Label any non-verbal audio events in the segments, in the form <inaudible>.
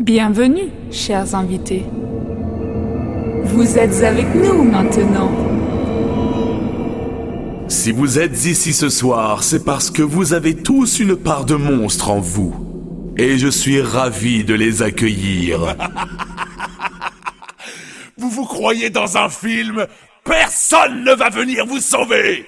Bienvenue, chers invités. Vous êtes avec nous maintenant. Si vous êtes ici ce soir, c'est parce que vous avez tous une part de monstre en vous. Et je suis ravi de les accueillir. <laughs> vous vous croyez dans un film? Personne ne va venir vous sauver.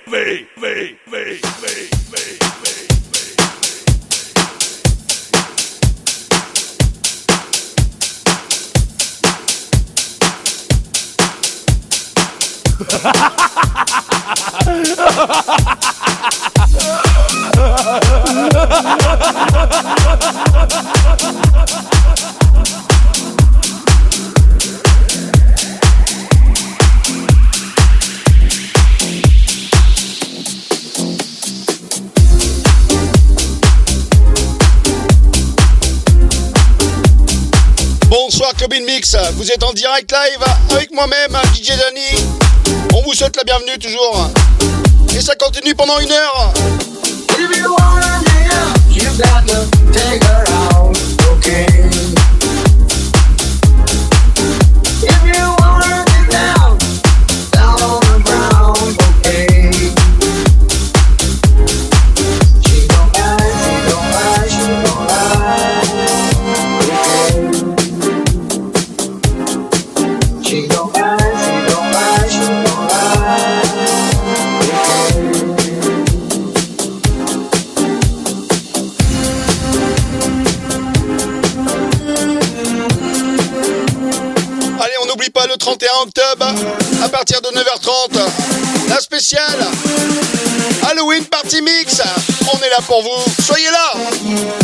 Bonsoir Club Mix, vous êtes en direct live avec moi-même, DJ Danny. On vous souhaite la bienvenue toujours. Et ça continue pendant une heure. Partir de 9h30. La spéciale Halloween Party Mix. On est là pour vous. Soyez là.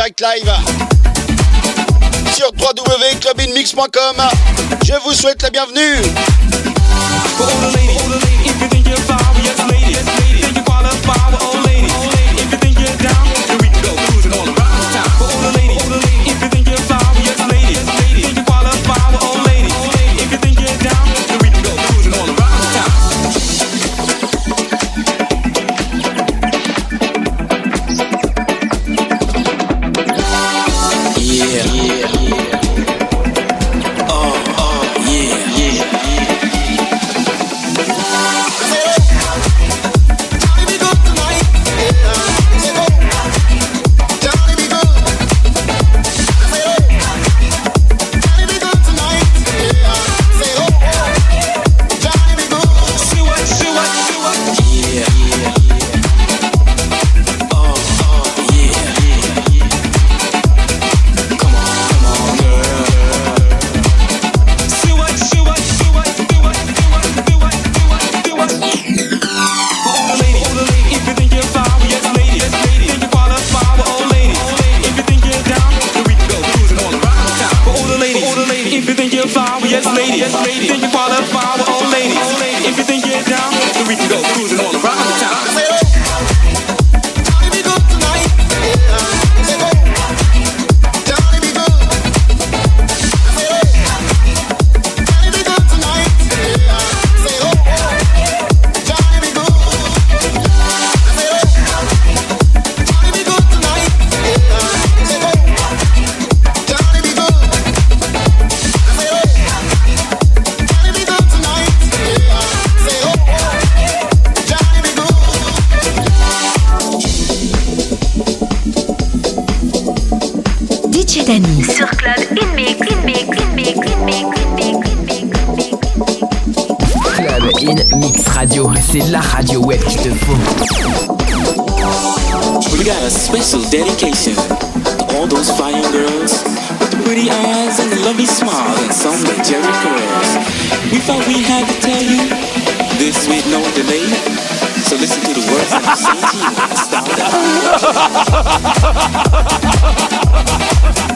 Direct live sur www.clubinmix.com. Je vous souhaite la bienvenue. We got a special dedication to all those fine girls with the pretty eyes and the lovely smile and some Jerry careers. We thought we had to tell you this with no delay. So listen to the words of the same team. Stop that.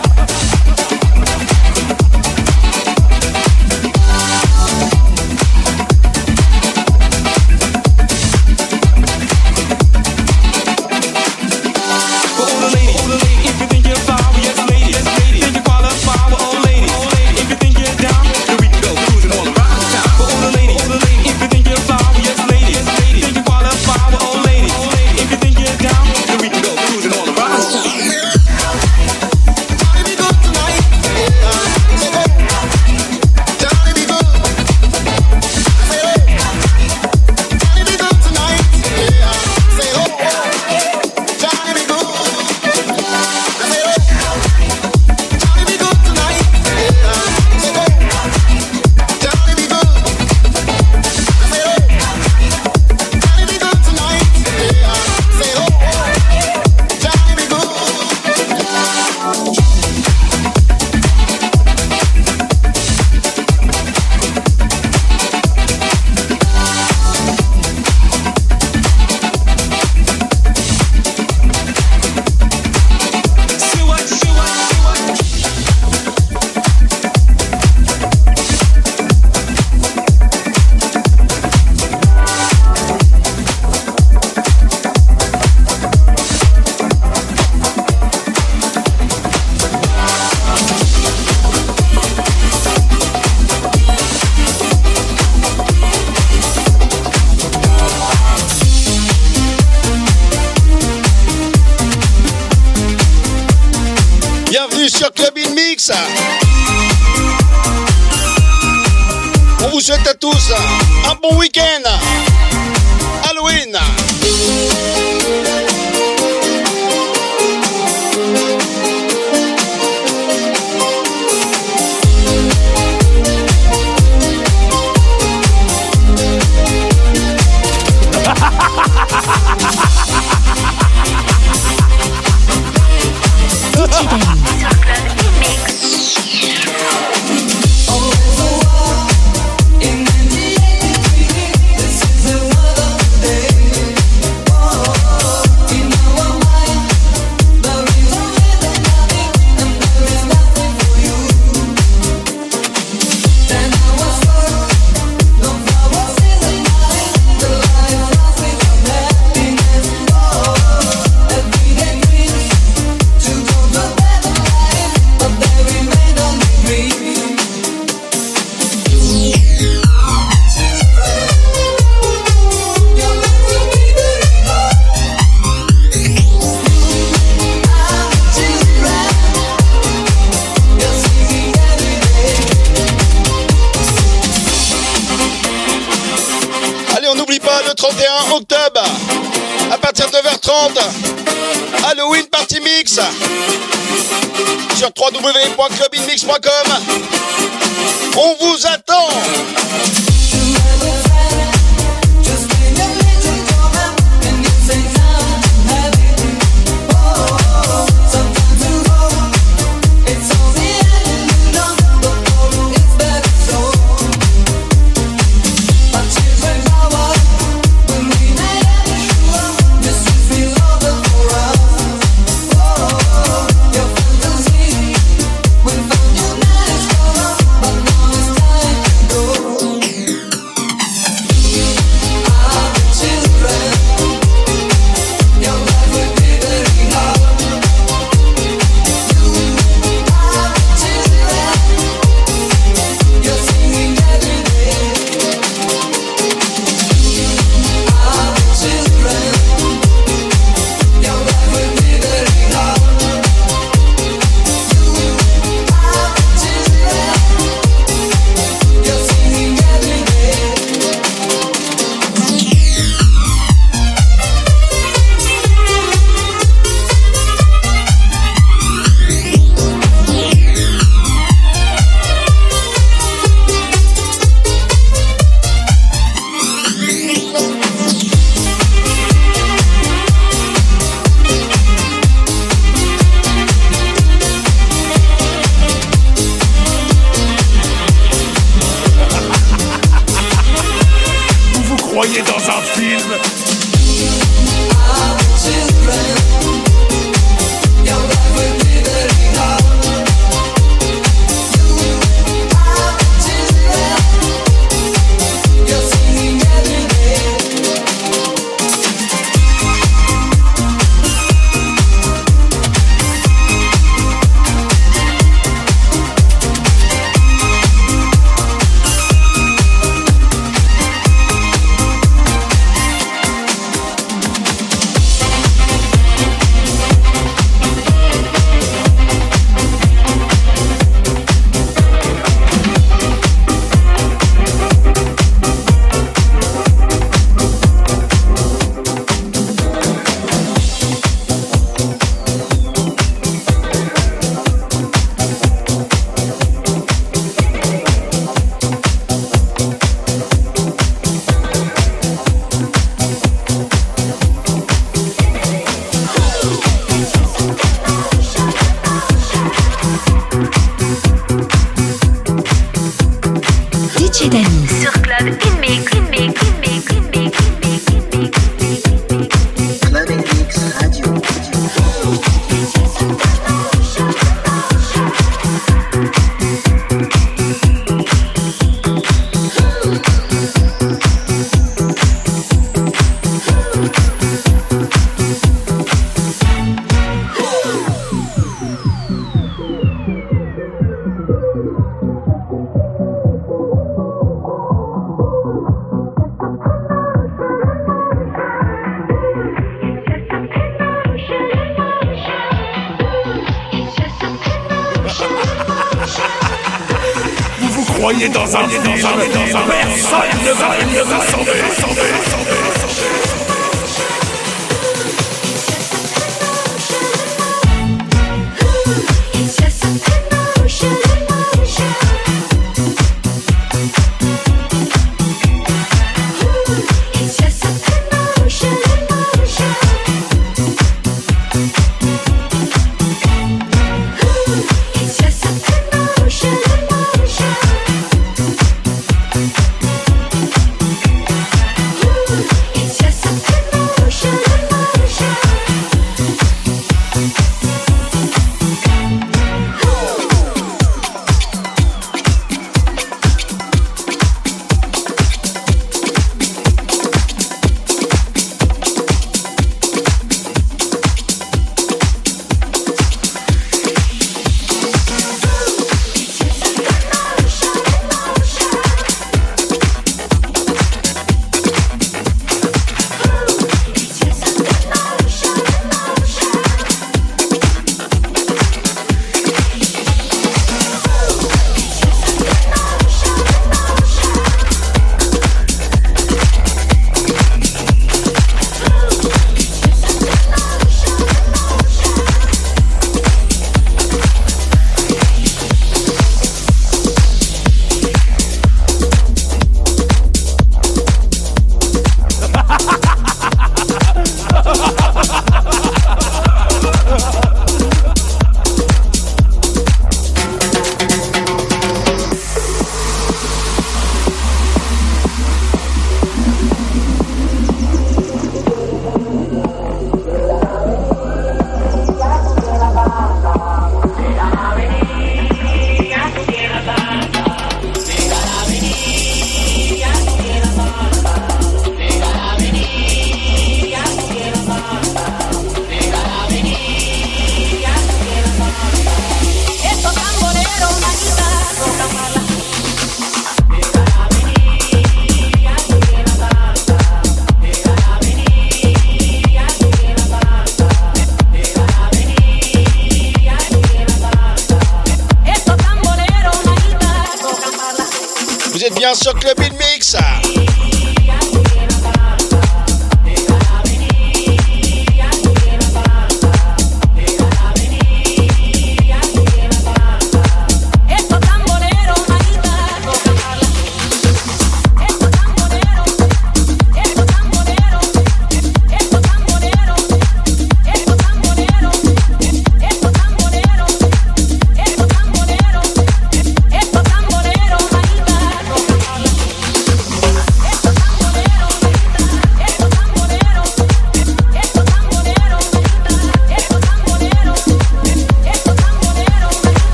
哈哈哈哈哈哈哈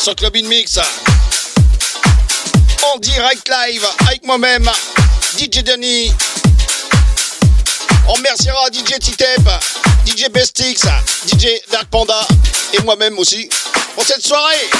sur Club In Mix. En direct live avec moi-même, DJ Denis. On remerciera DJ Titep, DJ Bestix, DJ Dark Panda et moi-même aussi pour cette soirée.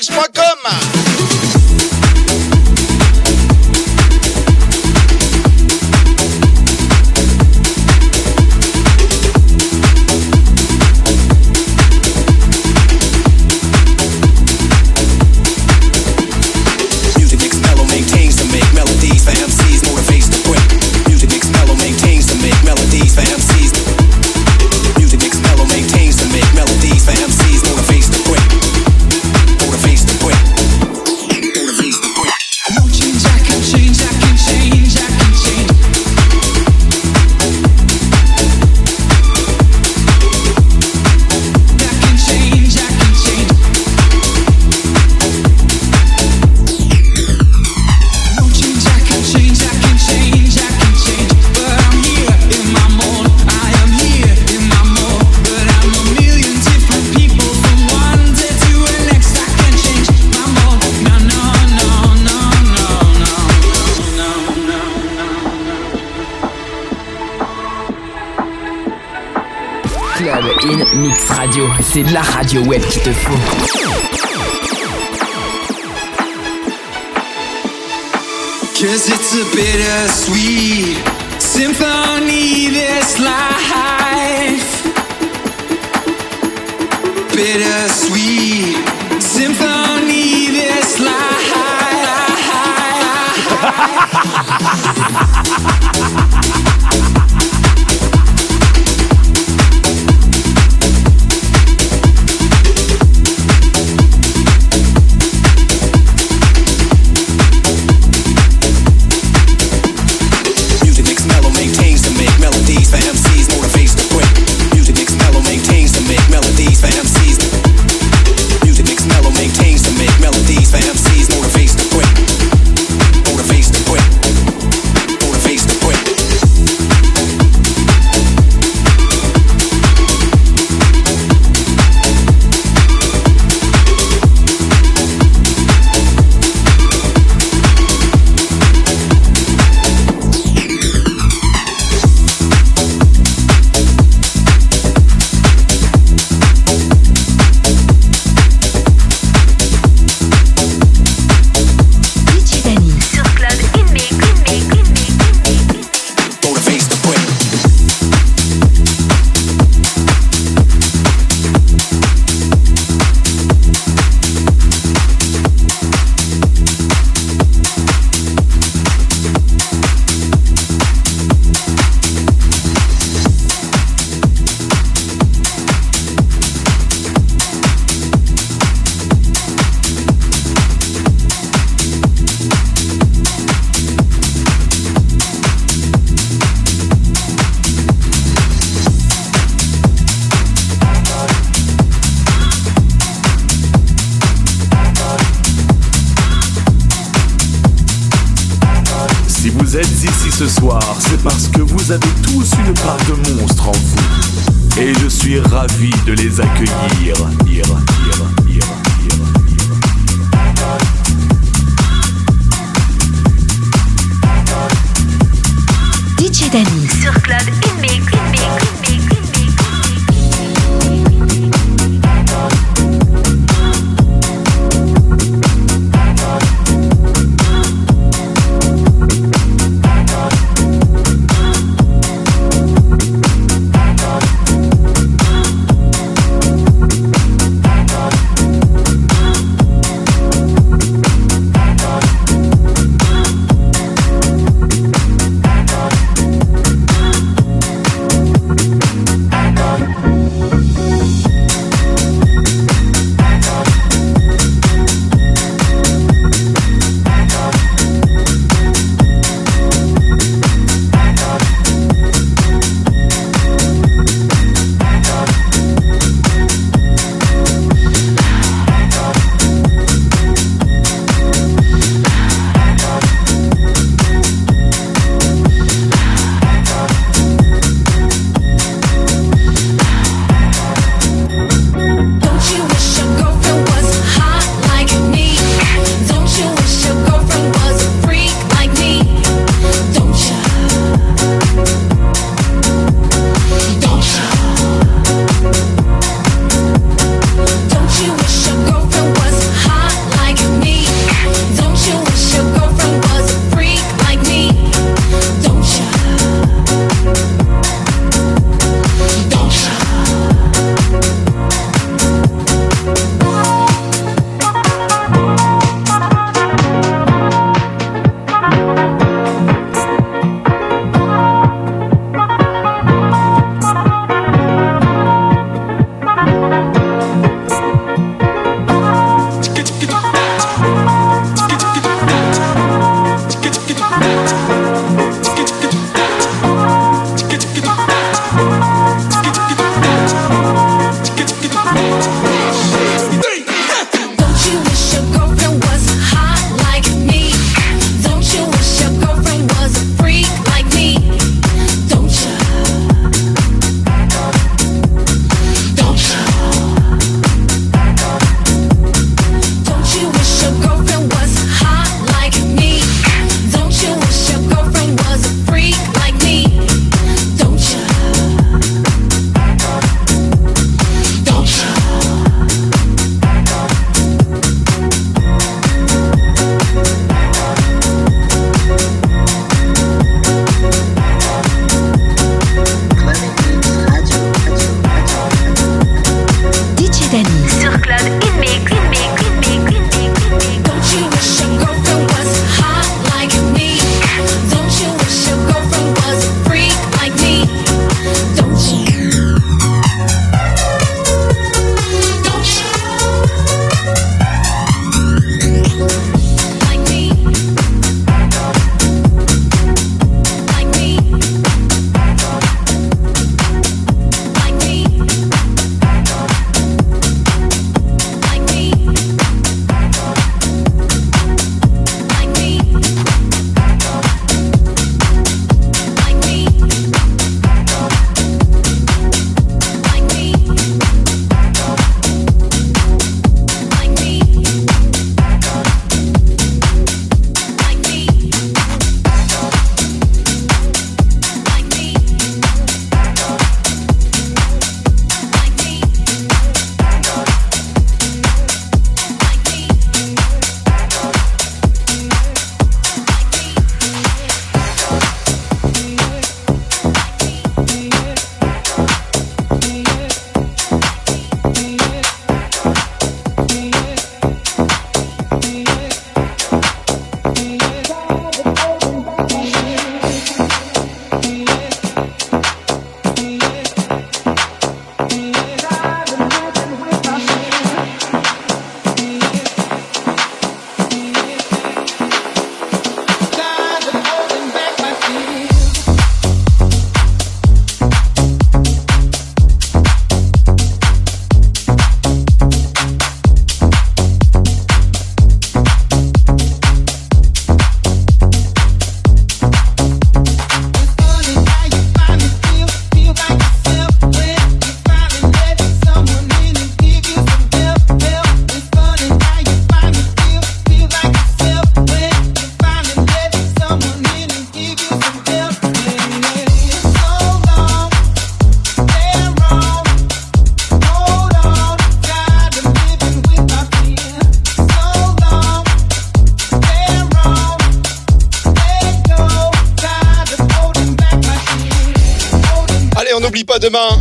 makes my c'est la radio web qui te faut. Cause it's a bittersweet symphony, this life. Bittersweet symphony, this life. <laughs>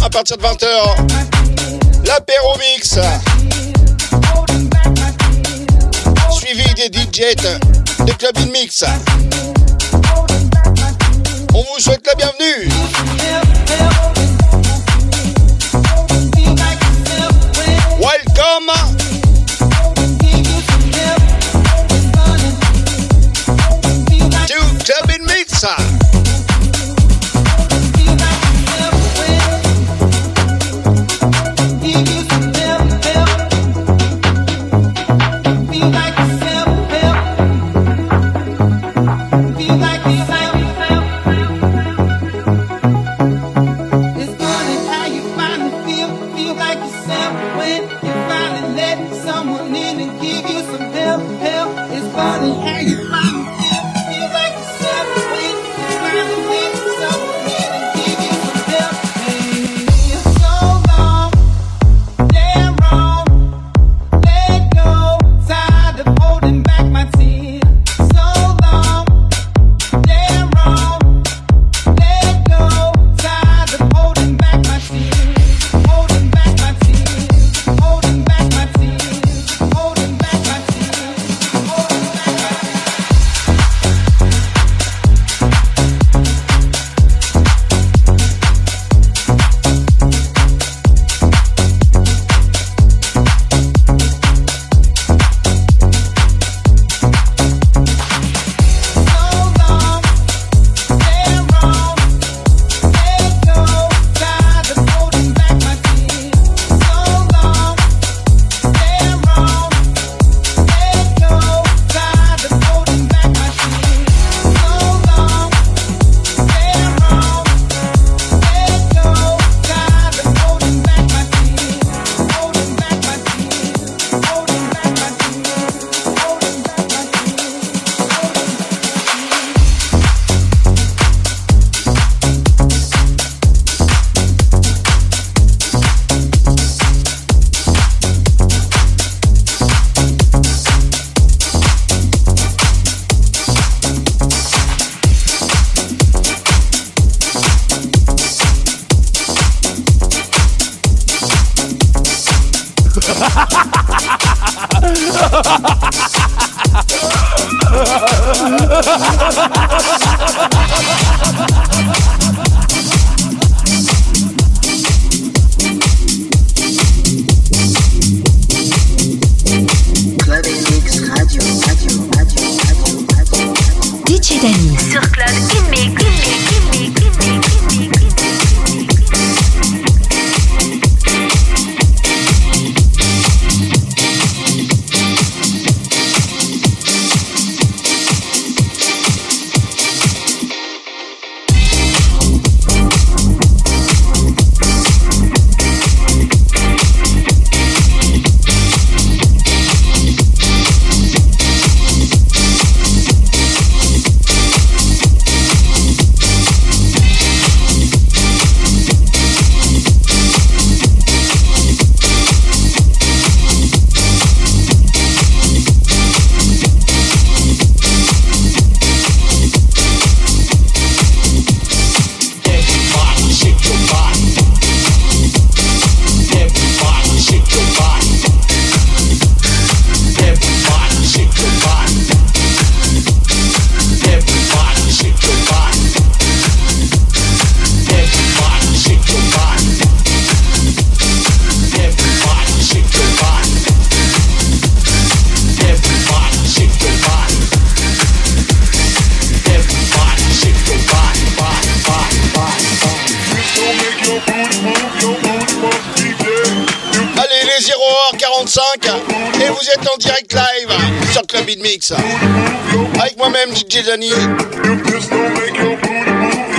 Dat patrzę wam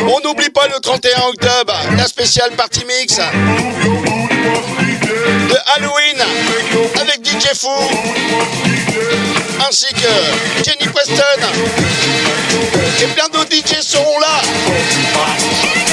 On n'oublie pas le 31 octobre, la spéciale Party Mix de Halloween avec DJ Fou ainsi que Jenny Preston et plein d'autres DJ seront là.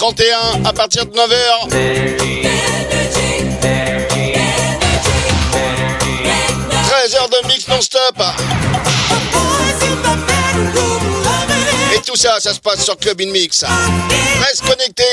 31 à partir de 9h. 13 heures de mix non-stop. Et tout ça, ça se passe sur Club In Mix. Reste connecté.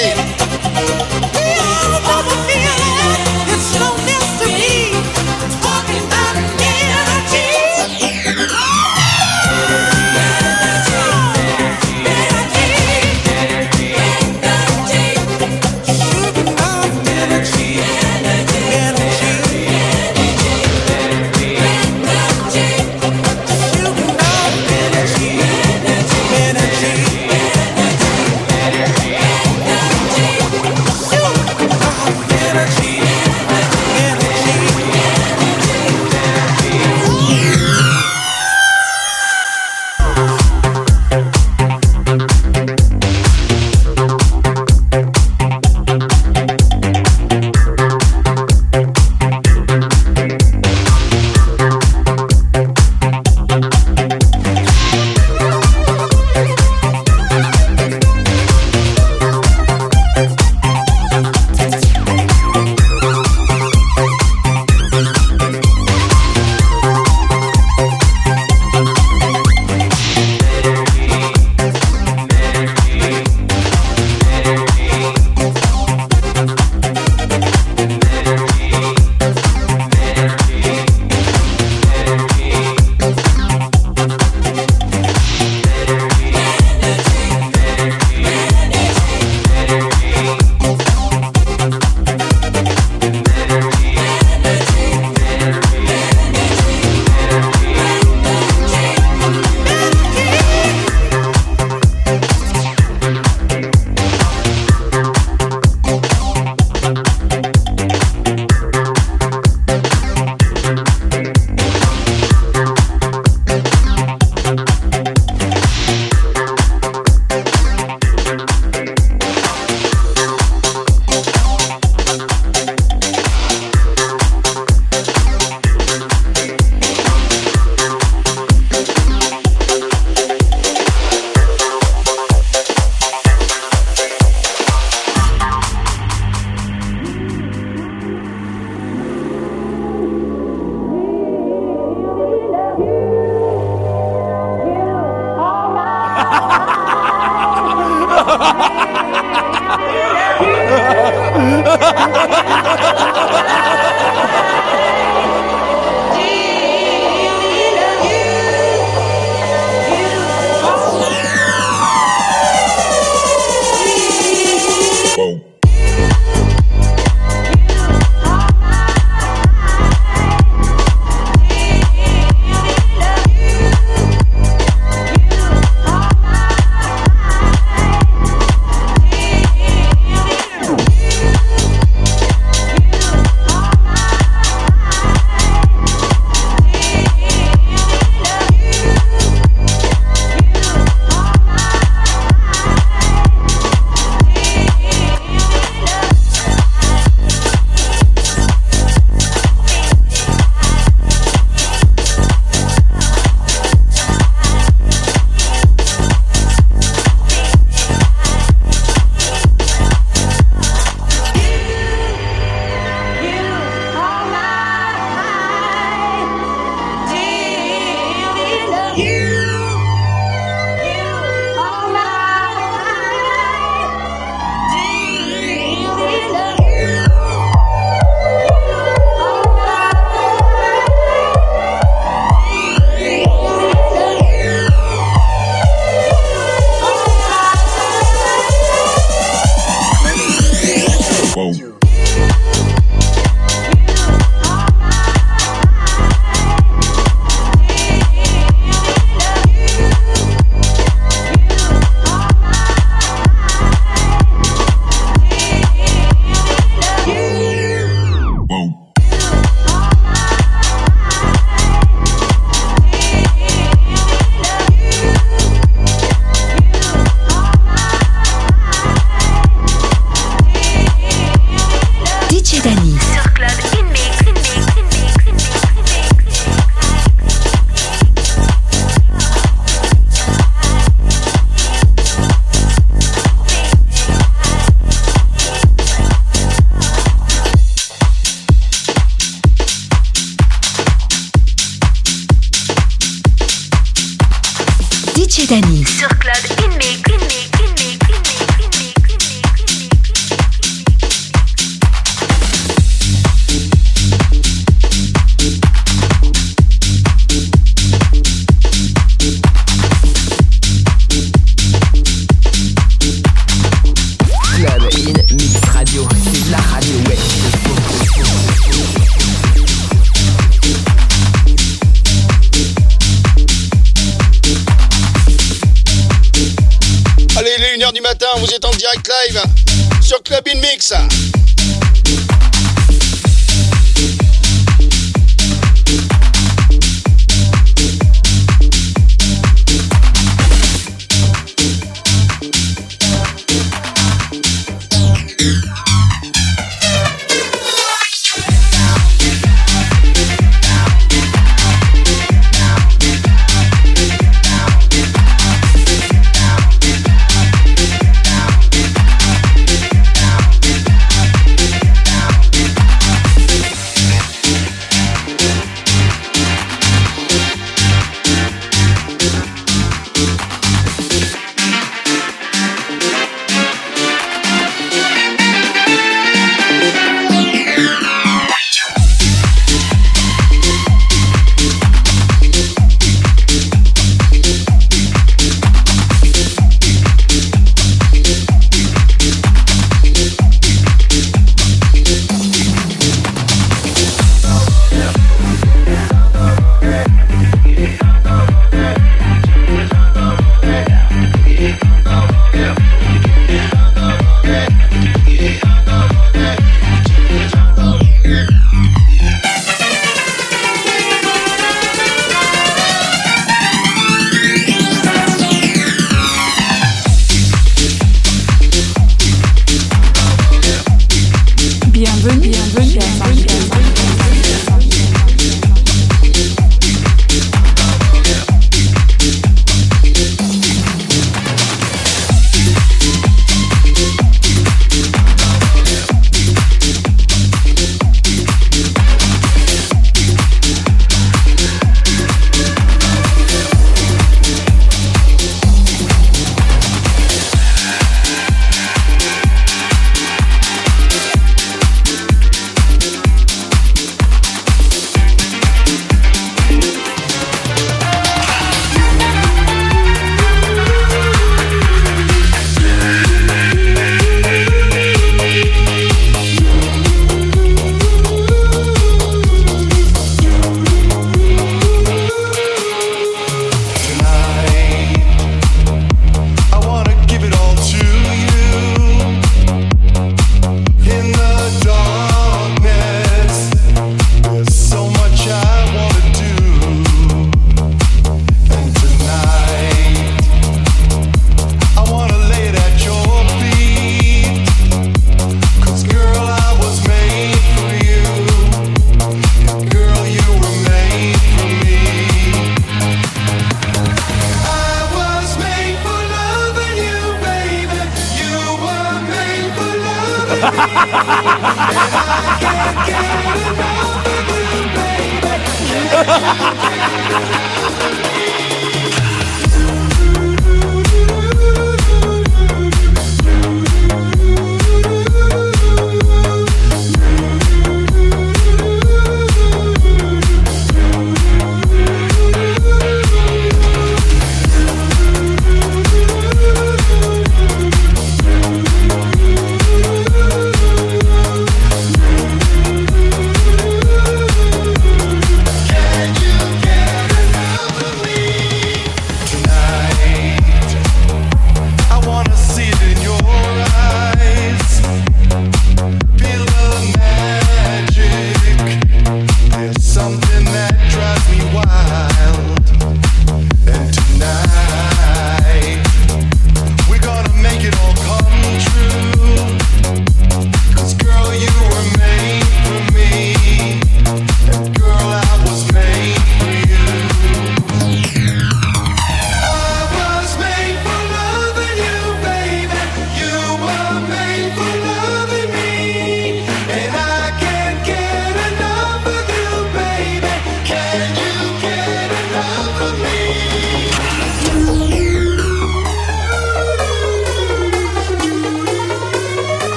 Club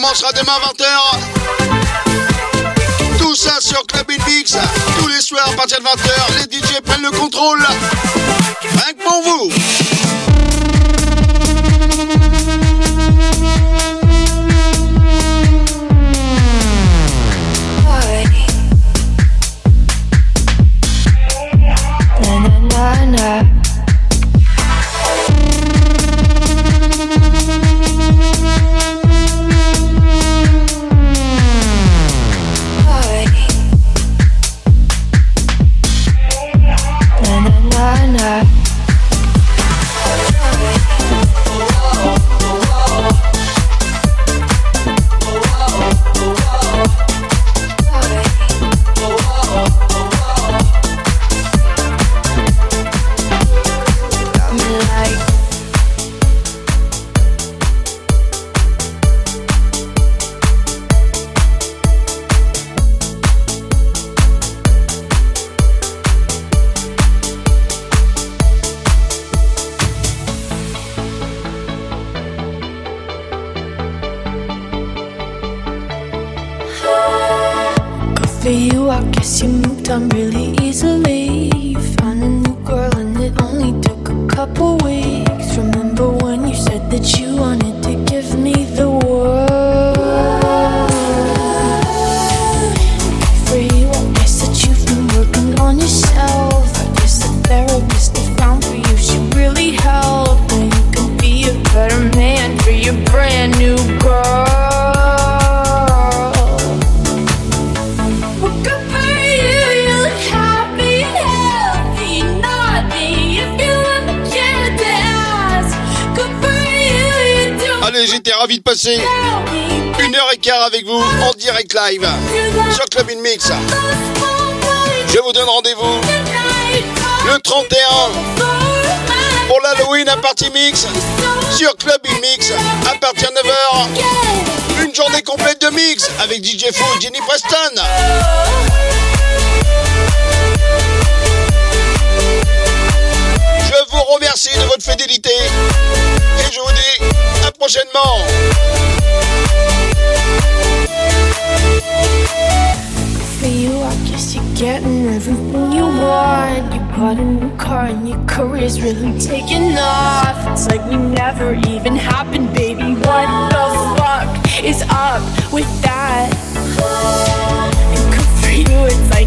commencera demain 20h. Tout ça sur Club Mix. Tous les soirs à partir de 20h, les DJ prennent le contrôle. Rien que pour vous. avec DJ Fo et Jenny Preston. Je vous remercie de votre fidélité et je vous dis à prochainement. you bought a new car and your career's really What? is up with that? And good for you, it's like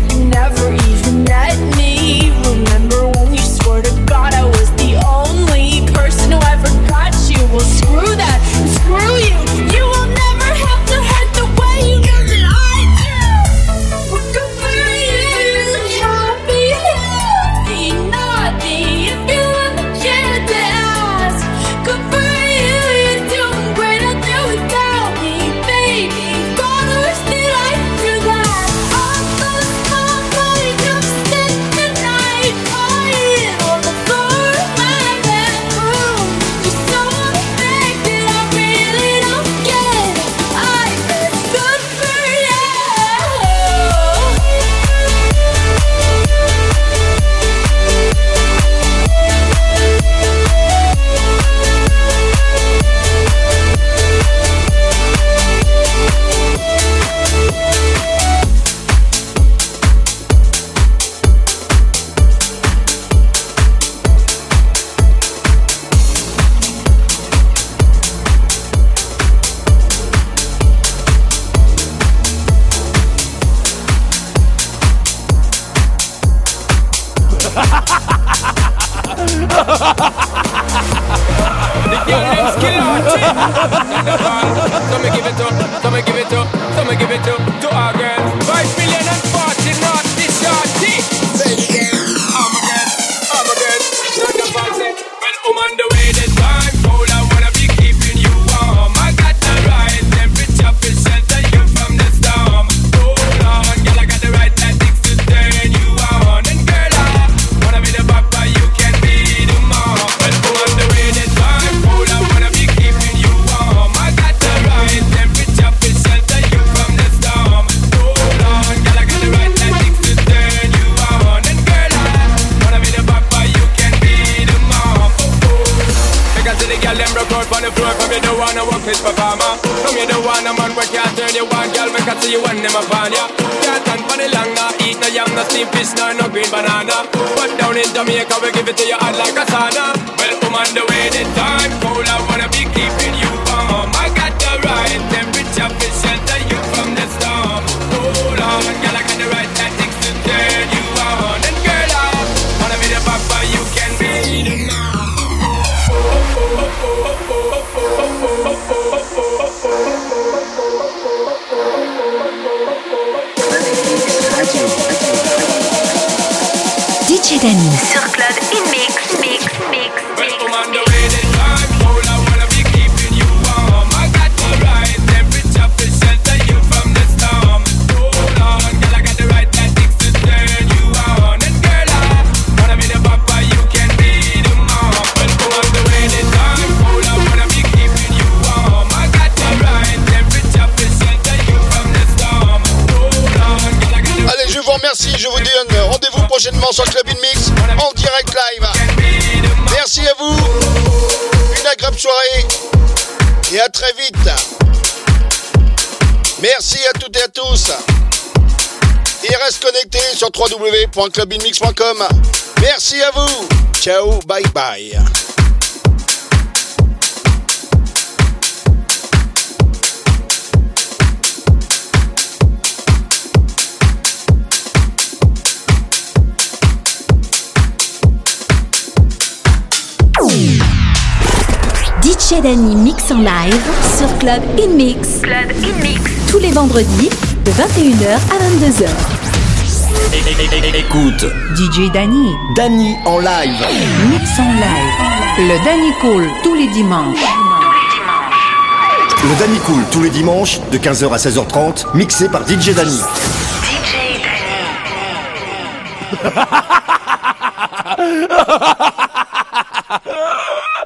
accomplice performer. Come here, the one a man we can't turn you on, girl. Make I see you when them upon ya. Can't stand for the long, nah. Eat no yam, no steamed fish, no no green banana. But down in Jamaica, we give it to you hot like a sauna. Well, come on the way the time cold, I wanna be keeping you warm. Oh I got the right Allez, je vous remercie, je vous donne rendez-vous prochainement sur Club Merci à vous, une agréable soirée et à très vite. Merci à toutes et à tous. Et reste connecté sur www.clubinmix.com. Merci à vous. Ciao, bye bye. DJ Dani mix en live sur Club In Mix. Club In Mix. Tous les vendredis de 21h à 22h. Écoute, DJ Danny. Danny en live. Mix en live. Le Danny Cool tous les dimanches. Le Danny Cool tous les dimanches de 15h à 16h30, mixé par DJ Danny. DJ Danny. <laughs>